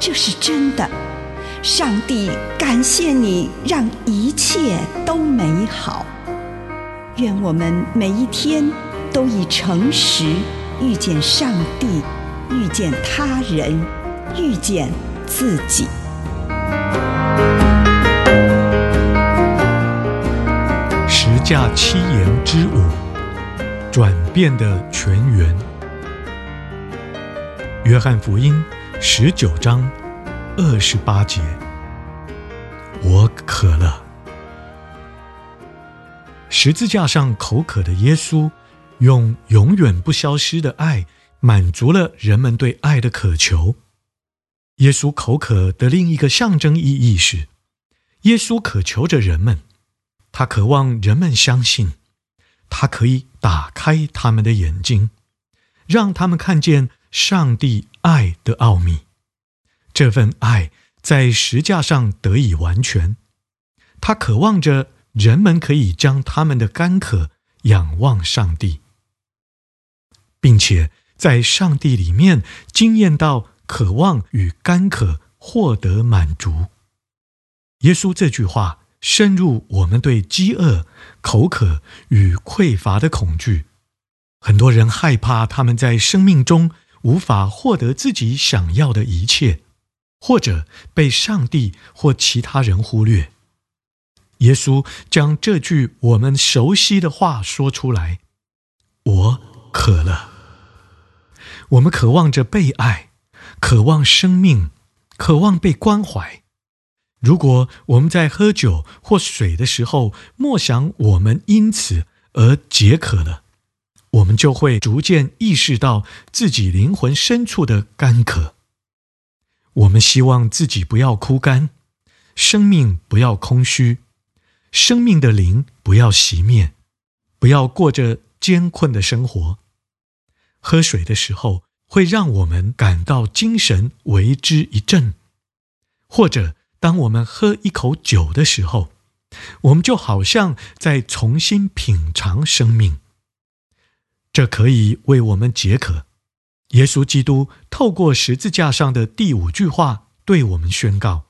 这是真的。上帝感谢你，让一切都美好。愿我们每一天都以诚实遇见上帝，遇见他人，遇见自己。十架七言之舞，转变的泉源。约翰福音十九章二十八节：我渴了。十字架上口渴的耶稣，用永远不消失的爱，满足了人们对爱的渴求。耶稣口渴的另一个象征意义是，耶稣渴求着人们。他渴望人们相信，他可以打开他们的眼睛，让他们看见上帝爱的奥秘。这份爱在实架上得以完全。他渴望着人们可以将他们的干渴仰望上帝，并且在上帝里面惊艳到渴望与干渴获得满足。耶稣这句话。深入我们对饥饿、口渴与匮乏的恐惧。很多人害怕他们在生命中无法获得自己想要的一切，或者被上帝或其他人忽略。耶稣将这句我们熟悉的话说出来：“我渴了。”我们渴望着被爱，渴望生命，渴望被关怀。如果我们在喝酒或水的时候，默想我们因此而解渴了，我们就会逐渐意识到自己灵魂深处的干渴。我们希望自己不要枯干，生命不要空虚，生命的灵不要熄灭，不要过着艰困的生活。喝水的时候会让我们感到精神为之一振，或者。当我们喝一口酒的时候，我们就好像在重新品尝生命。这可以为我们解渴。耶稣基督透过十字架上的第五句话对我们宣告：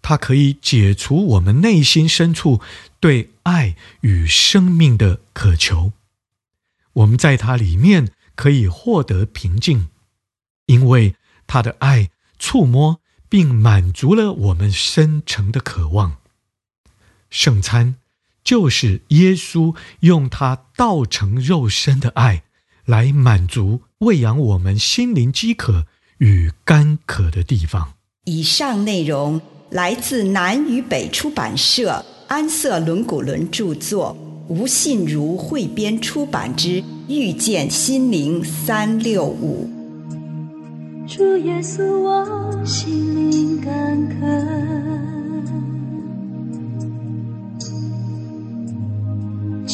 他可以解除我们内心深处对爱与生命的渴求。我们在他里面可以获得平静，因为他的爱触摸。并满足了我们深层的渴望。圣餐就是耶稣用他道成肉身的爱来满足喂养我们心灵饥渴与干渴的地方。以上内容来自南与北出版社安瑟伦古伦著作，吴信如汇编出版之《遇见心灵三六五》。主耶稣，我心灵干渴，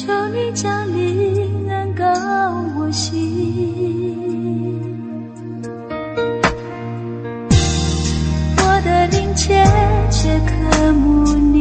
求你降临恩膏我心，我的灵切切渴慕你，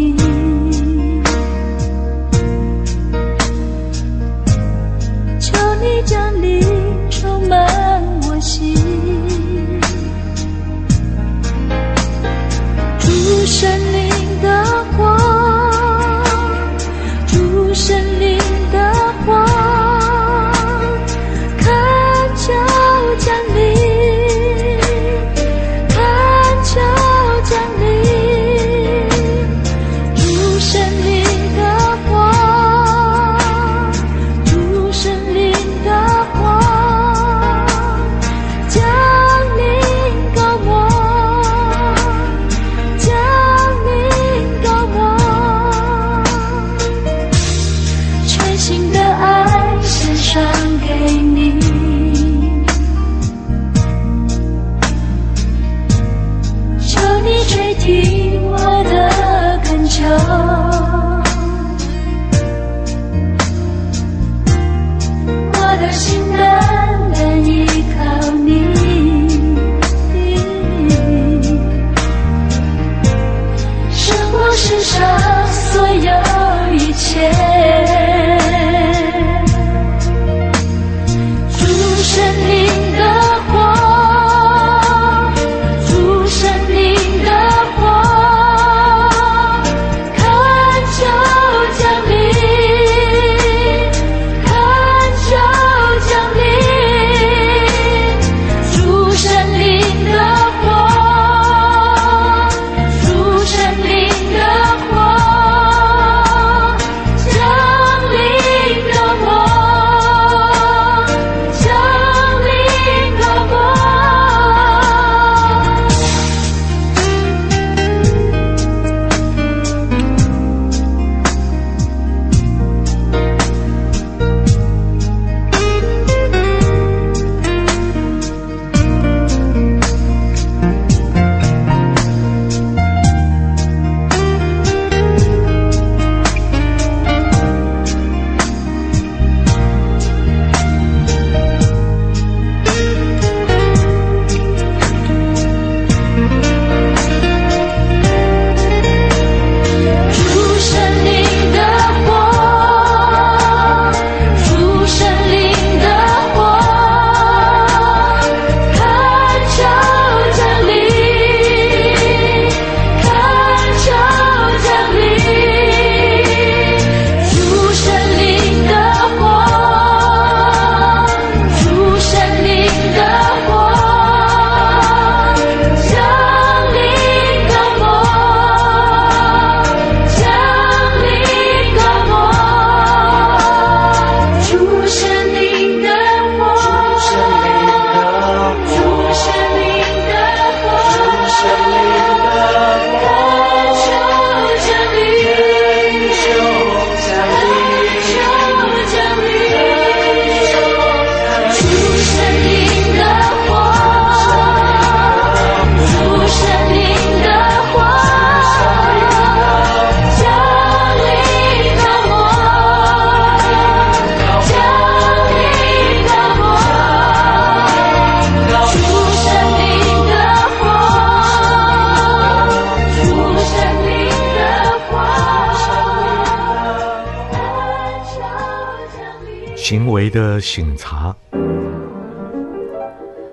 行为的省察，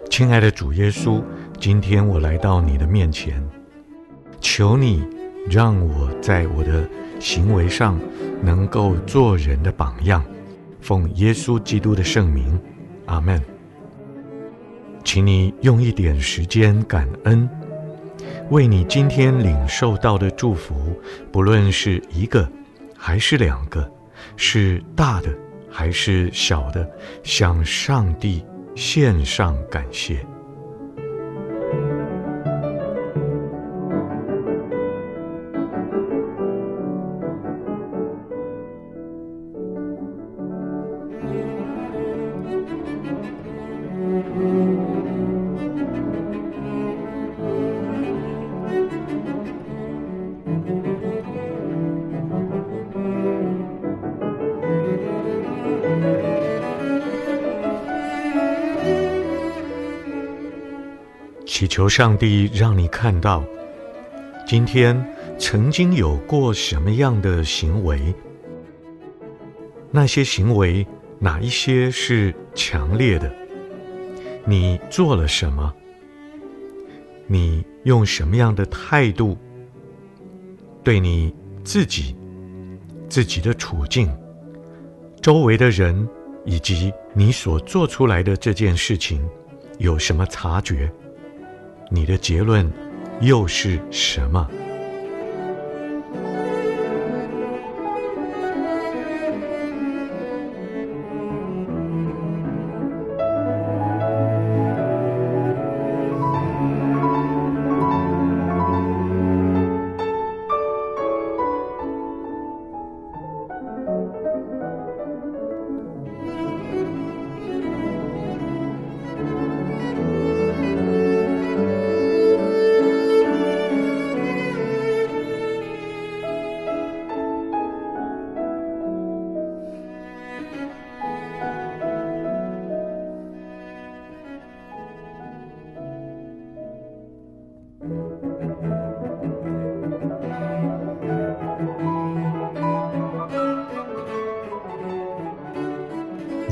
亲爱的主耶稣，今天我来到你的面前，求你让我在我的行为上能够做人的榜样，奉耶稣基督的圣名，阿门。请你用一点时间感恩，为你今天领受到的祝福，不论是一个还是两个，是大的。还是小的，向上帝献上感谢。祈求上帝让你看到，今天曾经有过什么样的行为？那些行为哪一些是强烈的？你做了什么？你用什么样的态度对你自己、自己的处境、周围的人以及你所做出来的这件事情有什么察觉？你的结论又是什么？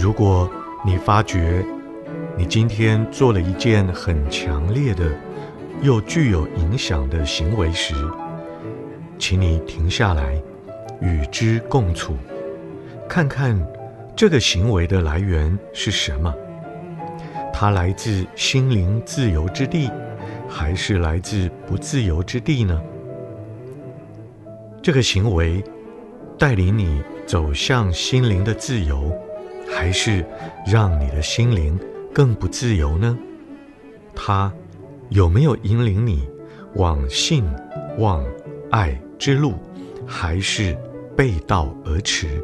如果你发觉你今天做了一件很强烈的又具有影响的行为时，请你停下来，与之共处，看看这个行为的来源是什么？它来自心灵自由之地，还是来自不自由之地呢？这个行为带领你走向心灵的自由，还是让你的心灵更不自由呢？它有没有引领你往信、望、爱之路，还是背道而驰？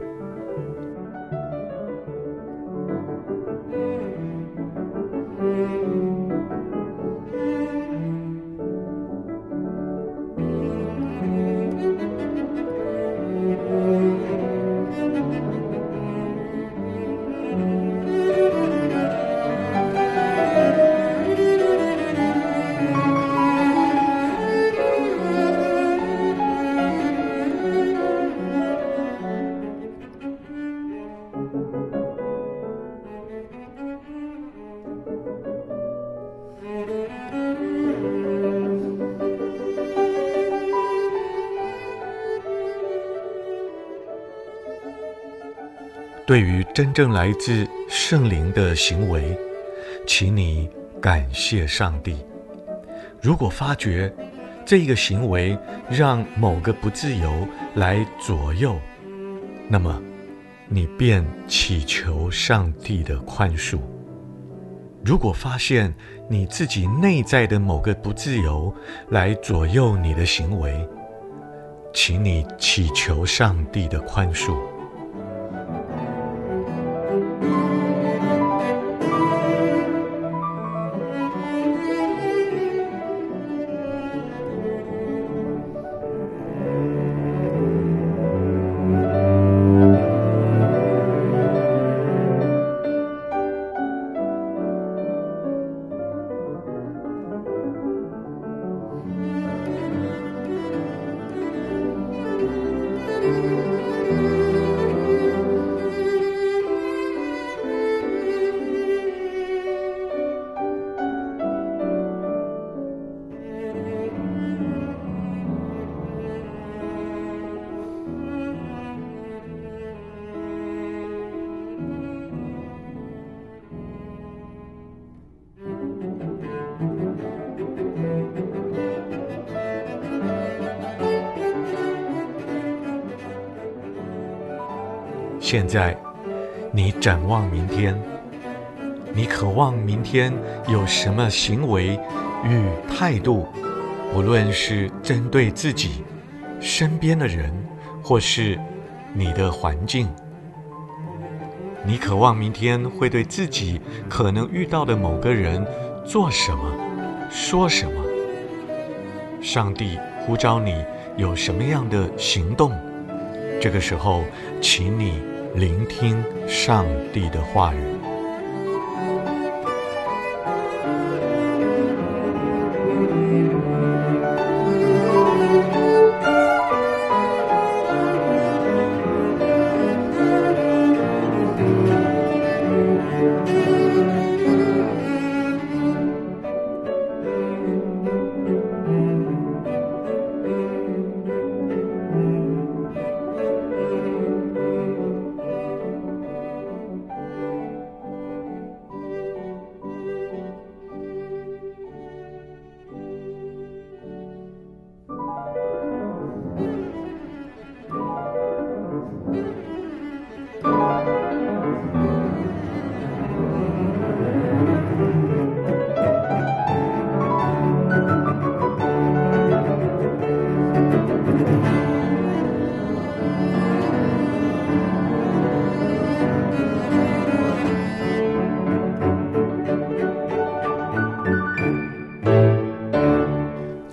对于真正来自圣灵的行为，请你感谢上帝。如果发觉这个行为让某个不自由来左右，那么你便祈求上帝的宽恕。如果发现你自己内在的某个不自由来左右你的行为，请你祈求上帝的宽恕。现在，你展望明天，你渴望明天有什么行为与态度？不论是针对自己、身边的人，或是你的环境，你渴望明天会对自己可能遇到的某个人做什么、说什么？上帝呼召你有什么样的行动？这个时候，请你。聆听上帝的话语。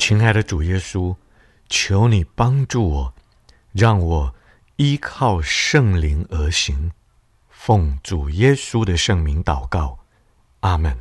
亲爱的主耶稣，求你帮助我，让我依靠圣灵而行。奉主耶稣的圣名祷告，阿门。